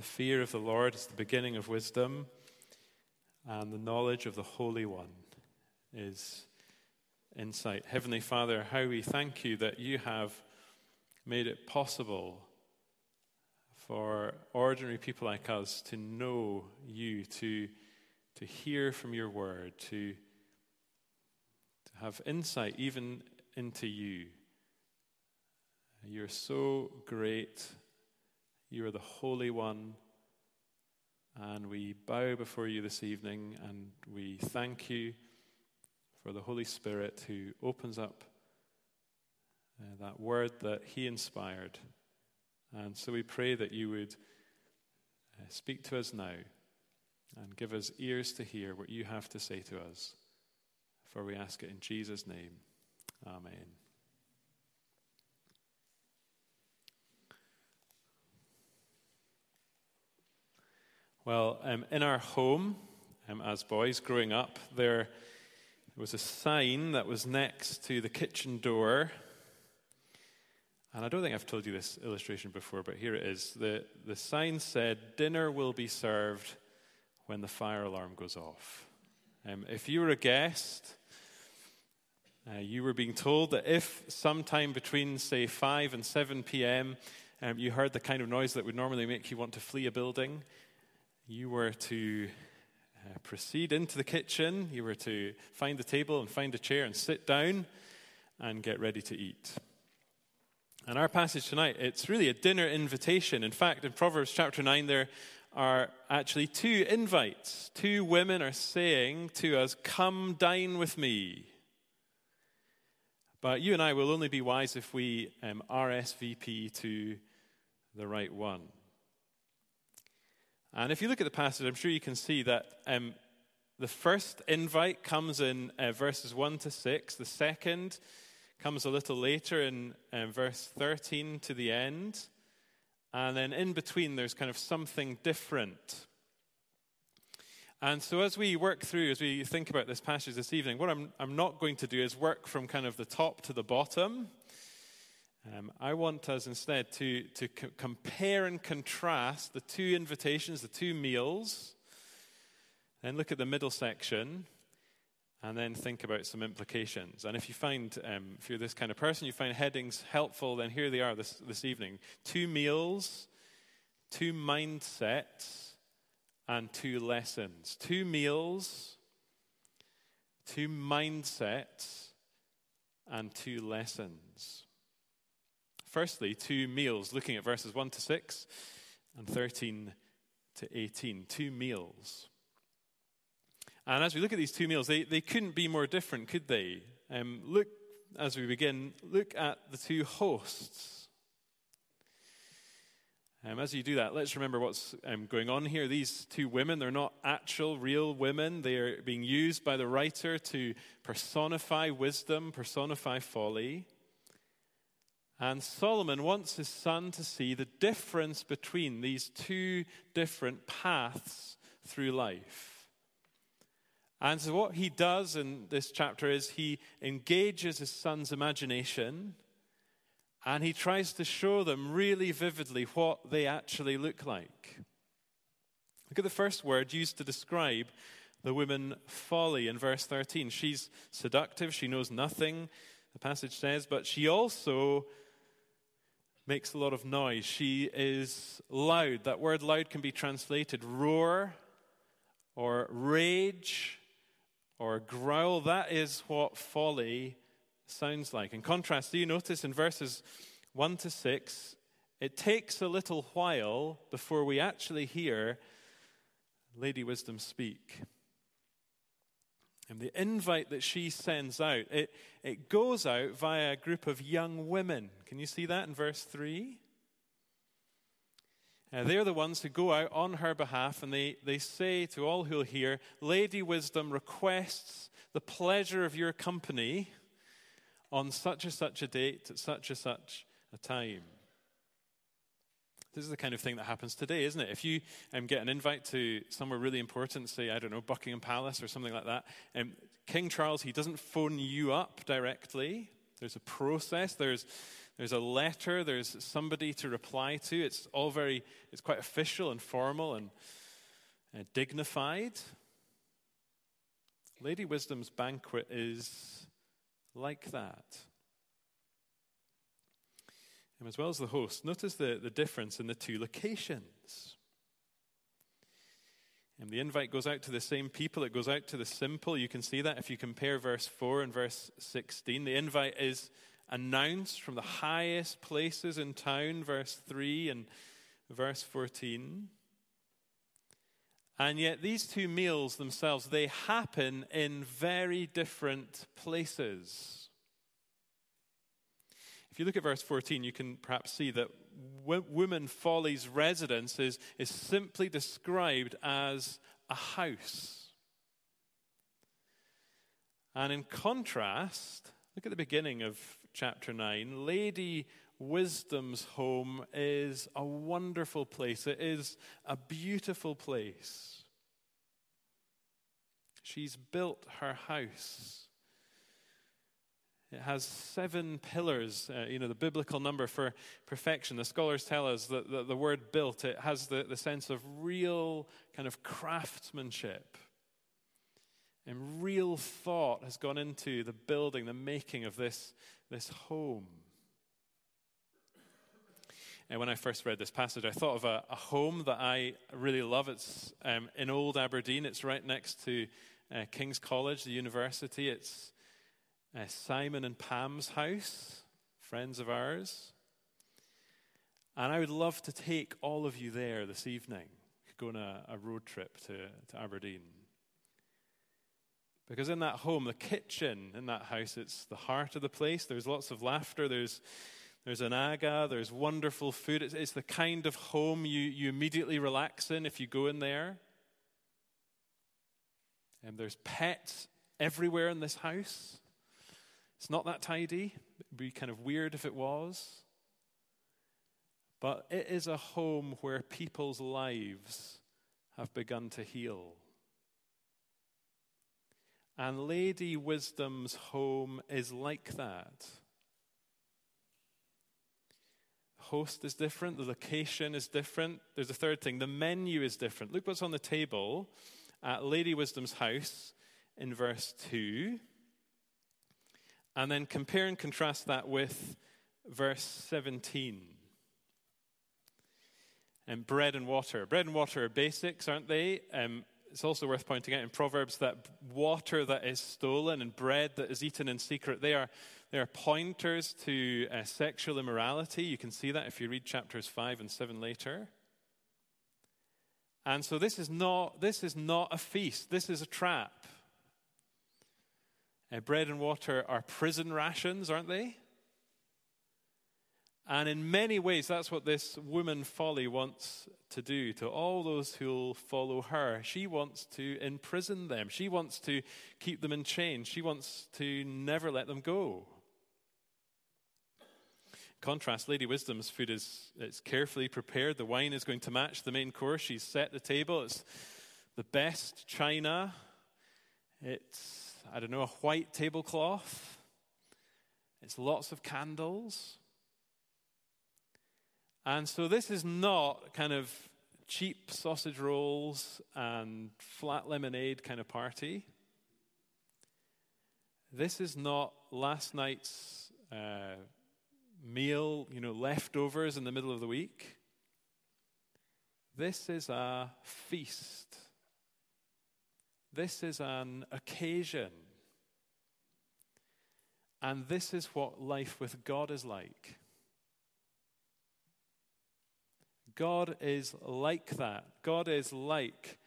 The fear of the Lord is the beginning of wisdom, and the knowledge of the Holy One is insight. Heavenly Father, how we thank you that you have made it possible for ordinary people like us to know you, to, to hear from your word, to, to have insight even into you. You're so great. You are the Holy One. And we bow before you this evening and we thank you for the Holy Spirit who opens up uh, that word that He inspired. And so we pray that you would uh, speak to us now and give us ears to hear what you have to say to us. For we ask it in Jesus' name. Amen. Well, um, in our home, um, as boys growing up, there was a sign that was next to the kitchen door. And I don't think I've told you this illustration before, but here it is. The, the sign said, Dinner will be served when the fire alarm goes off. Um, if you were a guest, uh, you were being told that if sometime between, say, 5 and 7 p.m., um, you heard the kind of noise that would normally make you want to flee a building, you were to uh, proceed into the kitchen. You were to find a table and find a chair and sit down and get ready to eat. And our passage tonight, it's really a dinner invitation. In fact, in Proverbs chapter 9, there are actually two invites. Two women are saying to us, Come dine with me. But you and I will only be wise if we um, RSVP to the right one. And if you look at the passage, I'm sure you can see that um, the first invite comes in uh, verses 1 to 6. The second comes a little later in uh, verse 13 to the end. And then in between, there's kind of something different. And so, as we work through, as we think about this passage this evening, what I'm, I'm not going to do is work from kind of the top to the bottom. Um, I want us instead to, to co- compare and contrast the two invitations, the two meals, then look at the middle section, and then think about some implications. And if you find, um, if you're this kind of person, you find headings helpful, then here they are this, this evening two meals, two mindsets, and two lessons. Two meals, two mindsets, and two lessons. Firstly, two meals, looking at verses 1 to 6 and 13 to 18. Two meals. And as we look at these two meals, they, they couldn't be more different, could they? Um, look, as we begin, look at the two hosts. Um, as you do that, let's remember what's um, going on here. These two women, they're not actual, real women. They are being used by the writer to personify wisdom, personify folly. And Solomon wants his son to see the difference between these two different paths through life. And so, what he does in this chapter is he engages his son's imagination and he tries to show them really vividly what they actually look like. Look at the first word used to describe the woman folly in verse 13. She's seductive, she knows nothing, the passage says, but she also makes a lot of noise. She is loud. That word loud can be translated roar or rage or growl. That is what folly sounds like. In contrast, do you notice in verses 1 to 6, it takes a little while before we actually hear Lady Wisdom speak. And the invite that she sends out, it, it goes out via a group of young women. Can you see that in verse 3? Uh, they're the ones who go out on her behalf and they, they say to all who'll hear, Lady Wisdom requests the pleasure of your company on such and such a date at such and such a time. This is the kind of thing that happens today, isn't it? If you um, get an invite to somewhere really important, say, I don't know, Buckingham Palace or something like that, um, King Charles, he doesn't phone you up directly. There's a process, there's, There's a letter, there's somebody to reply to. It's all very, it's quite official and formal and uh, dignified. Lady Wisdom's banquet is like that. And as well as the host, notice the, the difference in the two locations. And the invite goes out to the same people, it goes out to the simple. You can see that if you compare verse 4 and verse 16. The invite is announced from the highest places in town, verse 3 and verse 14. And yet, these two meals themselves, they happen in very different places. You look at verse 14, you can perhaps see that woman folly's residence is, is simply described as a house. And in contrast, look at the beginning of chapter 9. Lady Wisdom's home is a wonderful place, it is a beautiful place. She's built her house. It has seven pillars, uh, you know, the biblical number for perfection. The scholars tell us that the, word built, it has the, the sense of real kind of craftsmanship. And real thought has gone into the building, the making of this, this home. And when I first read this passage, I thought of a, a home that I really love. It's um, in Old Aberdeen. It's right next to uh, King's College, the university. It's uh, Simon and Pam's house, friends of ours. And I would love to take all of you there this evening, go on a, a road trip to, to Aberdeen. Because in that home, the kitchen in that house, it's the heart of the place. There's lots of laughter. There's there's an aga, there's wonderful food. It's, it's, the kind of home you, you immediately relax in if you go in there. And there's pets everywhere in this house. It's not that tidy. It'd be kind of weird if it was. But it is a home where people's lives have begun to heal. And Lady Wisdom's home is like that The host is different, the location is different. There's a third thing the menu is different. Look what's on the table at Lady Wisdom's house in verse 2. And then compare and contrast that with verse 17. And bread and water. Bread and water are basics, aren't they? Um, it's also worth pointing out in Proverbs that water that is stolen and bread that is eaten in secret, they are there are pointers to uh, sexual immorality. You can see that if you read chapters 5 and 7 later. And so this is not, this is not a feast, this is a trap. Uh, bread and water are prison rations, aren't they? And in many ways, that's what this woman folly wants to do to all those who'll follow her. She wants to imprison them. She wants to keep them in chains. She wants to never let them go contrast, Lady Wisdom's food is it's carefully prepared. The wine is going to match the main course. She's set the table. It's the best china. It's, I don't know, a white tablecloth. It's lots of candles. And so this is not kind of cheap sausage rolls and flat lemonade kind of party. This is not last night's uh, meal, you know, leftovers in the middle of the week. This is a feast. This is an occasion. And this is what life with God is like. God is like that. God is like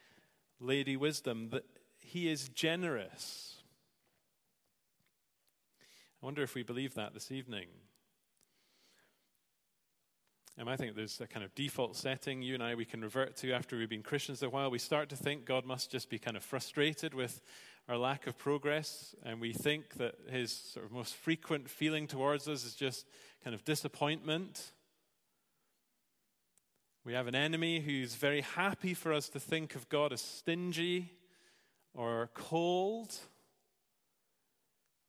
Lady Wisdom, that He is generous. I wonder if we believe that this evening. And I think there's a kind of default setting you and I we can revert to after we've been Christians a while. We start to think God must just be kind of frustrated with our lack of progress, and we think that his sort of most frequent feeling towards us is just kind of disappointment. We have an enemy who's very happy for us to think of God as stingy or cold.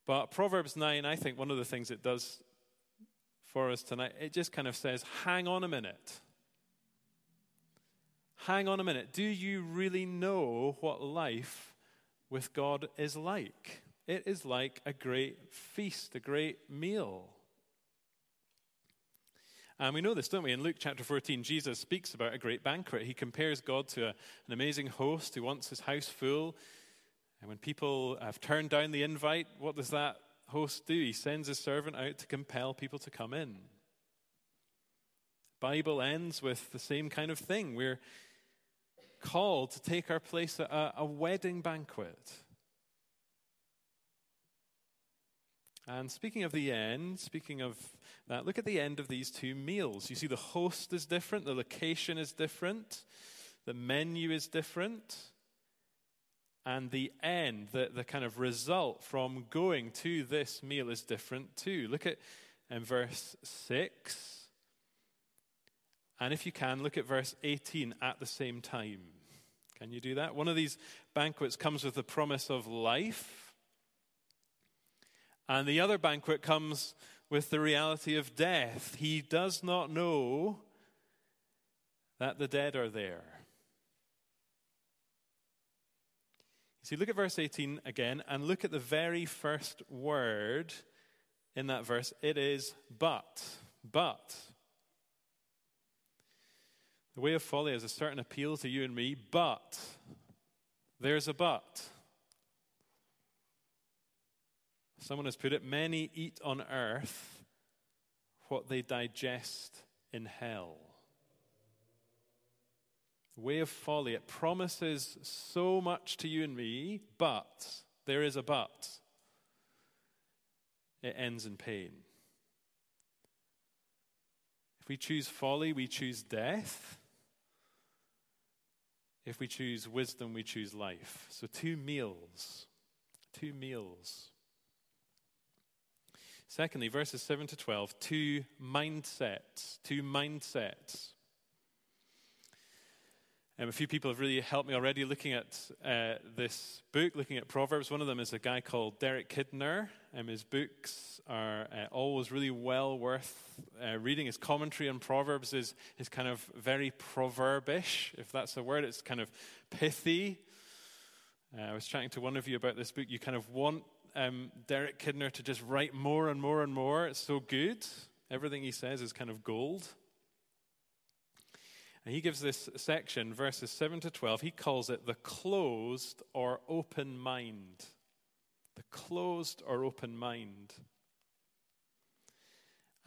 But Proverbs 9, I think one of the things it does for us tonight, it just kind of says, hang on a minute. Hang on a minute. Do you really know what life with God is like? It is like a great feast, a great meal. And we know this, don't we? In Luke chapter 14, Jesus speaks about a great banquet. He compares God to a, an amazing host who wants his house full. And when people have turned down the invite, what does that host do? He sends his servant out to compel people to come in. Bible ends with the same kind of thing. We're called to take our place at a, a wedding banquet. And speaking of the end, speaking of that, look at the end of these two meals. You see, the host is different, the location is different, the menu is different, and the end, the, the kind of result from going to this meal is different too. Look at in verse 6. And if you can, look at verse 18 at the same time. Can you do that? One of these banquets comes with the promise of life and the other banquet comes with the reality of death. He does not know that the dead are there. See, look at verse 18 again and look at the very first word in that verse. It is but. But. The way of folly has a certain appeal to you and me, but there's a but. Someone has put it many eat on earth what they digest in hell. Way of folly, it promises so much to you and me, but there is a but. It ends in pain. If we choose folly, we choose death. If we choose wisdom, we choose life. So, two meals. Two meals. Secondly, verses 7 to 12, two mindsets. Two mindsets. Um, a few people have really helped me already looking at uh, this book, looking at Proverbs. One of them is a guy called Derek Kidner. Um, his books are uh, always really well worth uh, reading. His commentary on Proverbs is, is kind of very proverbish, if that's a word. It's kind of pithy. Uh, I was chatting to one of you about this book. You kind of want um, Derek Kidner to just write more and more and more. It's so good. Everything he says is kind of gold. And he gives this section, verses 7 to 12, he calls it the closed or open mind. The closed or open mind.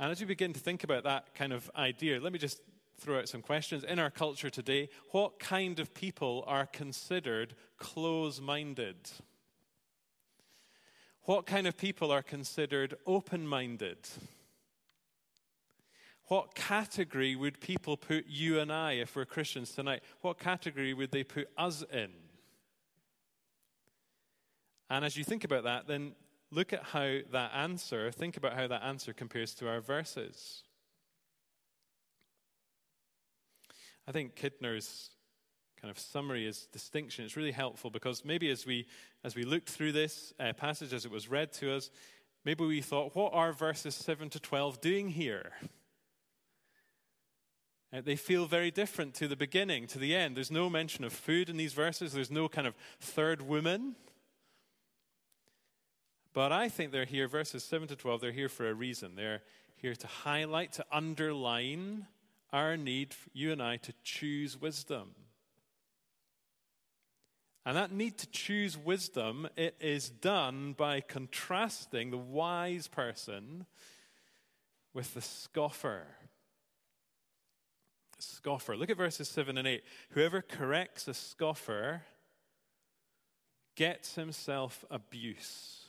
And as you begin to think about that kind of idea, let me just throw out some questions. In our culture today, what kind of people are considered close minded? What kind of people are considered open minded? What category would people put you and I, if we're Christians tonight, what category would they put us in? And as you think about that, then look at how that answer, think about how that answer compares to our verses. I think Kidner's kind of summary is distinction. It's really helpful because maybe as we as we looked through this uh, passage as it was read to us, maybe we thought, what are verses seven to twelve doing here? Uh, they feel very different to the beginning, to the end. There's no mention of food in these verses. There's no kind of third woman. But I think they're here, verses 7 to 12, they're here for a reason. They're here to highlight, to underline our need, you and I, to choose wisdom. And that need to choose wisdom, it is done by contrasting the wise person with the scoffer. Scoffer. Look at verses 7 and 8. Whoever corrects a scoffer gets himself abuse.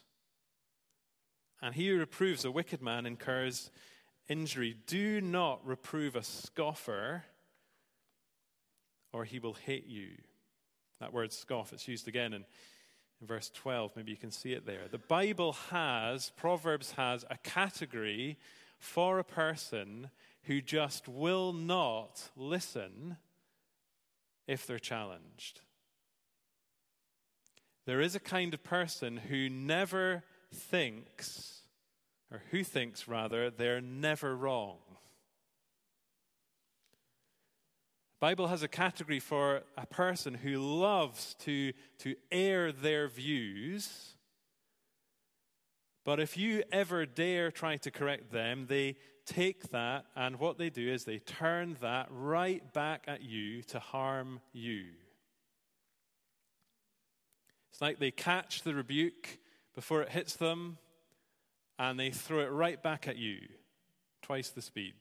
And he who reproves a wicked man incurs injury. Do not reprove a scoffer, or he will hate you. That word scoff, it's used again in, in verse 12. Maybe you can see it there. The Bible has, Proverbs has, a category for a person who just will not listen if they're challenged. There is a kind of person who never thinks or who thinks rather, they're never wrong. Bible has a category for a person who loves to, to air their views. But if you ever dare try to correct them, they take that and what they do is they turn that right back at you to harm you. It's like they catch the rebuke before it hits them and they throw it right back at you, twice the speed.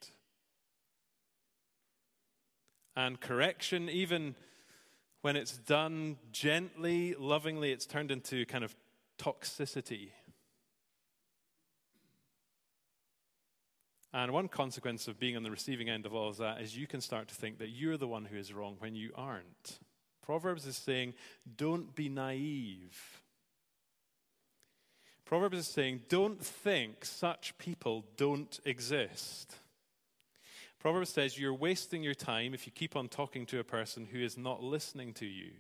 And correction, even when it's done gently, lovingly, it's turned into kind of toxicity. And one consequence of being on the receiving end of all of that is you can start to think that you're the one who is wrong when you aren't. Proverbs is saying, don't be naive. Proverbs is saying, don't think such people don't exist. Proverbs says you're wasting your time if you keep on talking to a person who is not listening to you.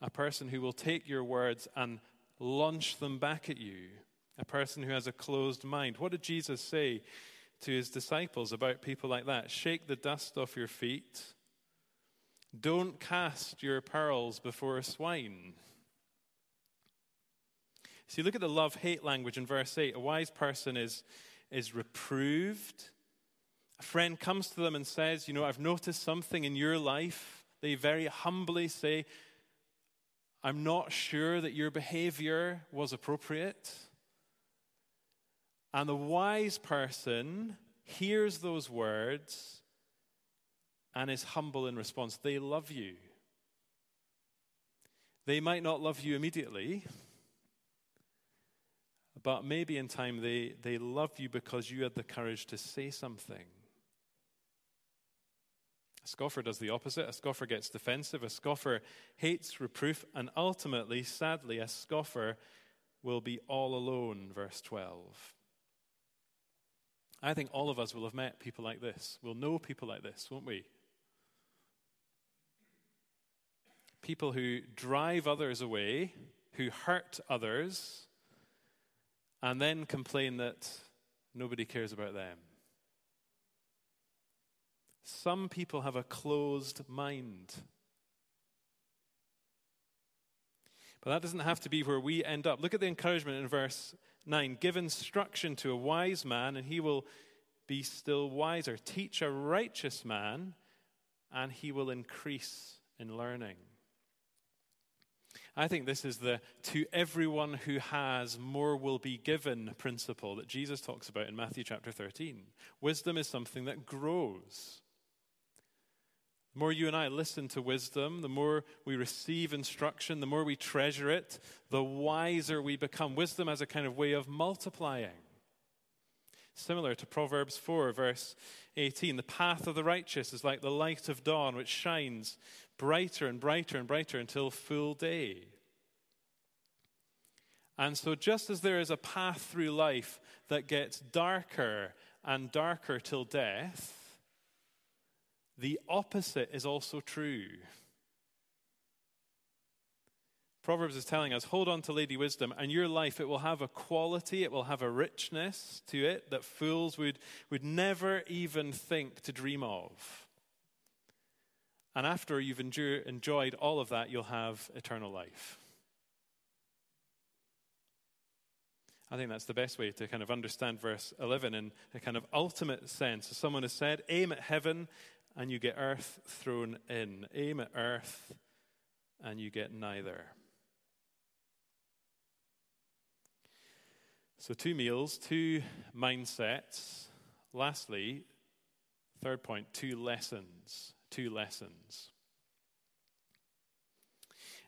A person who will take your words and launch them back at you. A person who has a closed mind. What did Jesus say to his disciples about people like that? Shake the dust off your feet. Don't cast your pearls before a swine. See, look at the love hate language in verse 8. A wise person is is reproved. A friend comes to them and says, You know, I've noticed something in your life. They very humbly say, I'm not sure that your behavior was appropriate. And the wise person hears those words and is humble in response. They love you. They might not love you immediately, but maybe in time they, they love you because you had the courage to say something. A scoffer does the opposite. A scoffer gets defensive. A scoffer hates reproof. And ultimately, sadly, a scoffer will be all alone, verse 12. I think all of us will have met people like this. We'll know people like this, won't we? People who drive others away, who hurt others, and then complain that nobody cares about them. Some people have a closed mind. But that doesn't have to be where we end up. Look at the encouragement in verse 9 Give instruction to a wise man, and he will be still wiser. Teach a righteous man, and he will increase in learning. I think this is the to everyone who has, more will be given principle that Jesus talks about in Matthew chapter 13. Wisdom is something that grows. The more you and I listen to wisdom, the more we receive instruction, the more we treasure it, the wiser we become. Wisdom as a kind of way of multiplying. Similar to Proverbs 4, verse 18 the path of the righteous is like the light of dawn, which shines brighter and brighter and brighter until full day. And so, just as there is a path through life that gets darker and darker till death, the opposite is also true. Proverbs is telling us hold on to Lady Wisdom, and your life, it will have a quality, it will have a richness to it that fools would, would never even think to dream of. And after you've endure, enjoyed all of that, you'll have eternal life. I think that's the best way to kind of understand verse 11 in a kind of ultimate sense. As someone has said, aim at heaven and you get earth thrown in. Aim at earth and you get neither. So, two meals, two mindsets. Lastly, third point, two lessons. Two lessons.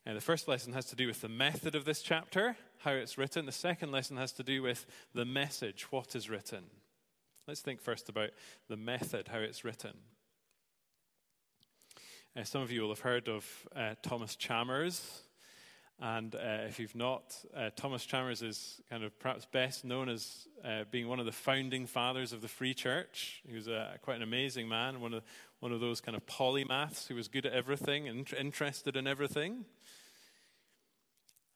And the first lesson has to do with the method of this chapter, how it's written. The second lesson has to do with the message, what is written. Let's think first about the method, how it's written. Uh, some of you will have heard of uh, Thomas Chalmers. And uh, if you've not, uh, Thomas Chalmers is kind of perhaps best known as uh, being one of the founding fathers of the Free Church. He was quite an amazing man, one of, one of those kind of polymaths who was good at everything and interested in everything.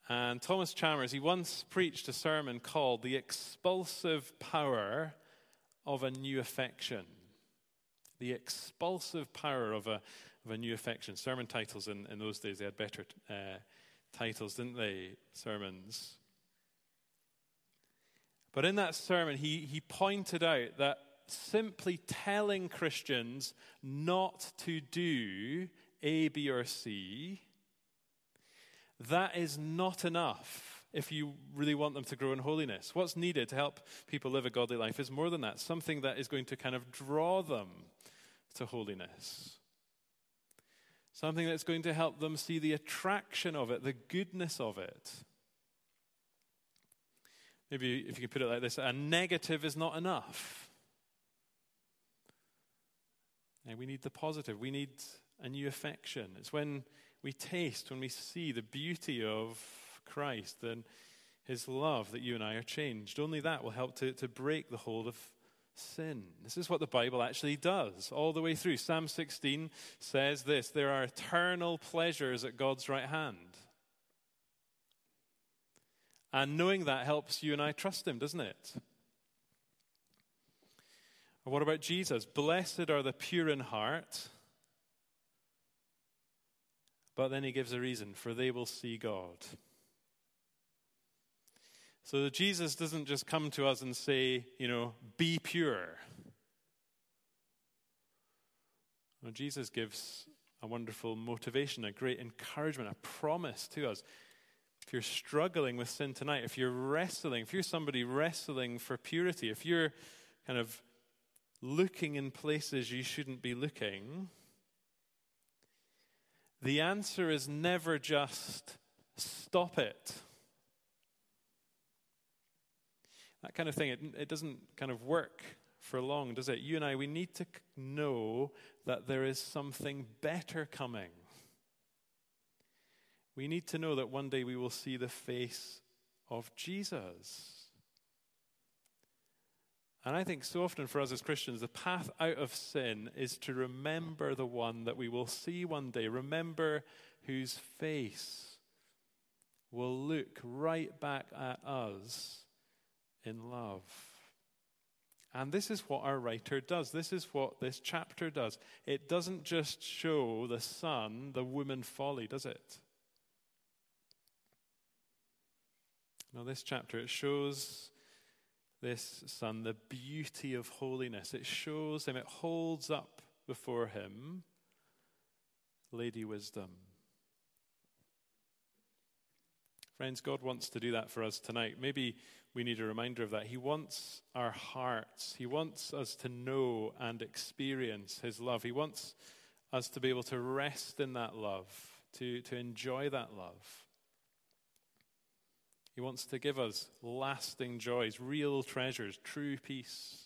And Thomas Chalmers, he once preached a sermon called The Expulsive Power of a New Affection. The expulsive power of a, of a new affection. Sermon titles in, in those days, they had better uh, titles, didn't they? Sermons. But in that sermon, he, he pointed out that simply telling Christians not to do A, B, or C, that is not enough if you really want them to grow in holiness. What's needed to help people live a godly life is more than that, something that is going to kind of draw them to holiness. Something that's going to help them see the attraction of it, the goodness of it. Maybe if you could put it like this a negative is not enough. And we need the positive. We need a new affection. It's when we taste, when we see the beauty of Christ and his love that you and I are changed. Only that will help to, to break the hold of sin. This is what the Bible actually does all the way through. Psalm 16 says this there are eternal pleasures at God's right hand. And knowing that helps you and I trust him, doesn't it? What about Jesus? Blessed are the pure in heart. But then he gives a reason for they will see God. So Jesus doesn't just come to us and say, you know, be pure. Jesus gives a wonderful motivation, a great encouragement, a promise to us. If you're struggling with sin tonight, if you're wrestling, if you're somebody wrestling for purity, if you're kind of looking in places you shouldn't be looking, the answer is never just stop it. That kind of thing, it, it doesn't kind of work for long, does it? You and I, we need to know that there is something better coming. We need to know that one day we will see the face of Jesus. And I think so often for us as Christians, the path out of sin is to remember the one that we will see one day. Remember whose face will look right back at us in love. And this is what our writer does. This is what this chapter does. It doesn't just show the son, the woman folly, does it? No, this chapter, it shows this son the beauty of holiness. It shows him, it holds up before him Lady Wisdom. Friends, God wants to do that for us tonight. Maybe we need a reminder of that. He wants our hearts, He wants us to know and experience His love. He wants us to be able to rest in that love, to, to enjoy that love. He wants to give us lasting joys, real treasures, true peace.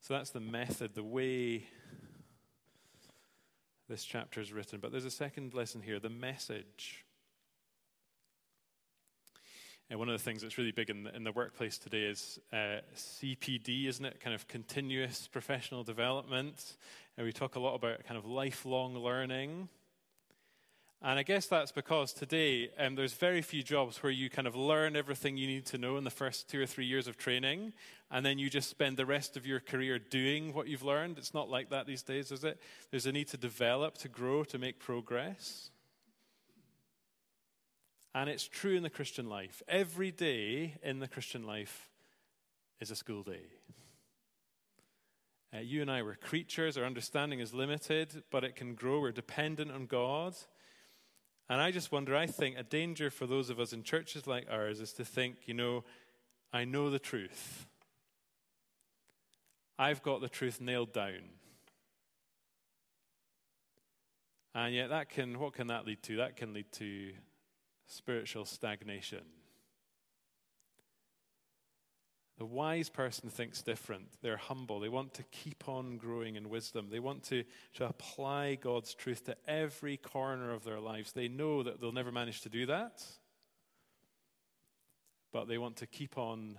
So that's the method, the way this chapter is written. But there's a second lesson here the message. And one of the things that's really big in the, in the workplace today is uh, CPD, isn't it? Kind of continuous professional development. And we talk a lot about kind of lifelong learning. And I guess that's because today um, there's very few jobs where you kind of learn everything you need to know in the first two or three years of training, and then you just spend the rest of your career doing what you've learned. It's not like that these days, is it? There's a need to develop, to grow, to make progress. And it's true in the Christian life. Every day in the Christian life is a school day. Uh, you and I were creatures, our understanding is limited, but it can grow. We're dependent on God. And I just wonder, I think a danger for those of us in churches like ours is to think, you know, I know the truth. I've got the truth nailed down. And yet that can what can that lead to? That can lead to spiritual stagnation. The wise person thinks different. They're humble. They want to keep on growing in wisdom. They want to, to apply God's truth to every corner of their lives. They know that they'll never manage to do that, but they want to keep on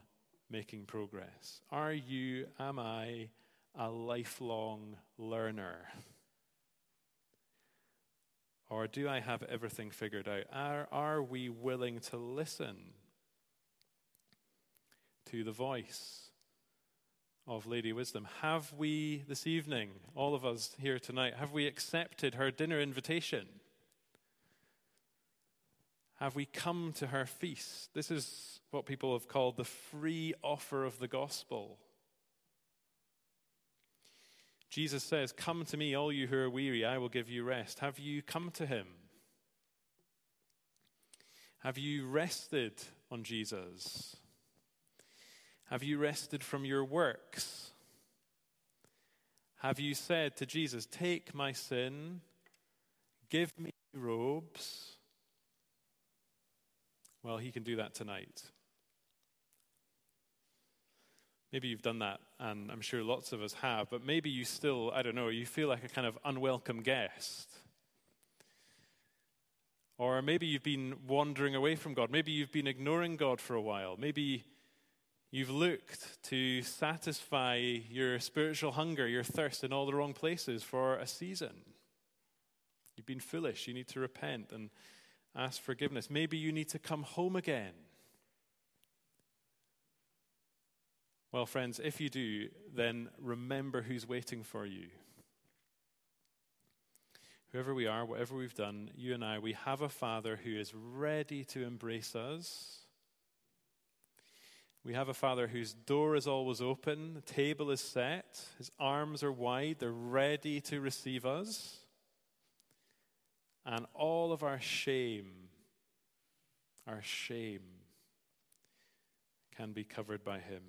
making progress. Are you, am I, a lifelong learner? Or do I have everything figured out? Are, are we willing to listen to the voice of Lady Wisdom? Have we this evening, all of us here tonight, have we accepted her dinner invitation? Have we come to her feast? This is what people have called the free offer of the gospel. Jesus says, Come to me, all you who are weary, I will give you rest. Have you come to him? Have you rested on Jesus? Have you rested from your works? Have you said to Jesus, Take my sin, give me robes? Well, he can do that tonight. Maybe you've done that, and I'm sure lots of us have, but maybe you still, I don't know, you feel like a kind of unwelcome guest. Or maybe you've been wandering away from God. Maybe you've been ignoring God for a while. Maybe you've looked to satisfy your spiritual hunger, your thirst in all the wrong places for a season. You've been foolish. You need to repent and ask forgiveness. Maybe you need to come home again. Well, friends, if you do, then remember who's waiting for you. Whoever we are, whatever we've done, you and I, we have a Father who is ready to embrace us. We have a Father whose door is always open, the table is set, his arms are wide, they're ready to receive us. And all of our shame, our shame, can be covered by him.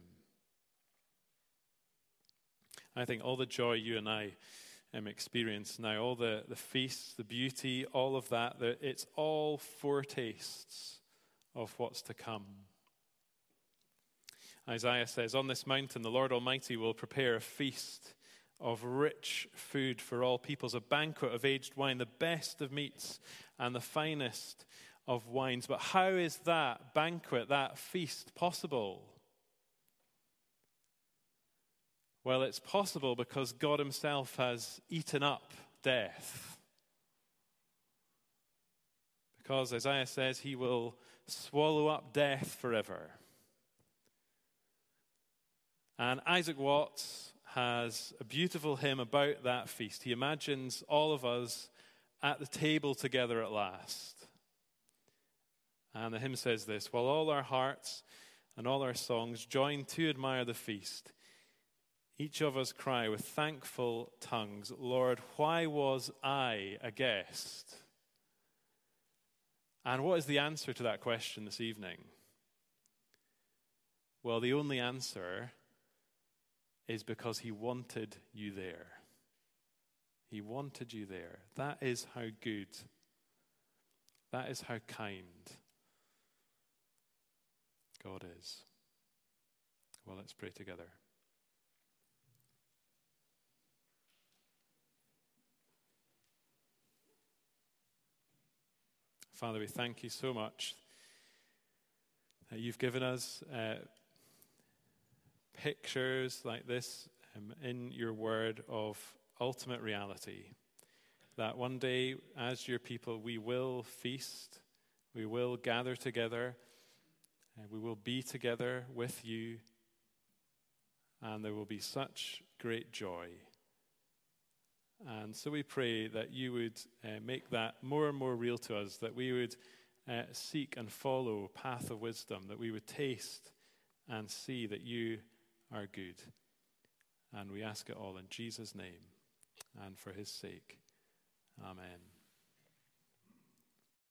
I think all the joy you and I um, experience now, all the, the feasts, the beauty, all of that, it's all foretastes of what's to come. Isaiah says, On this mountain, the Lord Almighty will prepare a feast of rich food for all peoples, a banquet of aged wine, the best of meats and the finest of wines. But how is that banquet, that feast possible? Well, it's possible because God Himself has eaten up death. Because Isaiah says He will swallow up death forever. And Isaac Watts has a beautiful hymn about that feast. He imagines all of us at the table together at last. And the hymn says this While all our hearts and all our songs join to admire the feast, each of us cry with thankful tongues, Lord, why was I a guest? And what is the answer to that question this evening? Well, the only answer is because he wanted you there. He wanted you there. That is how good, that is how kind God is. Well, let's pray together. Father, we thank you so much that you've given us uh, pictures like this um, in your word of ultimate reality. That one day, as your people, we will feast, we will gather together, and we will be together with you, and there will be such great joy. And so we pray that you would uh, make that more and more real to us, that we would uh, seek and follow path of wisdom, that we would taste and see that you are good. And we ask it all in Jesus' name and for his sake. Amen.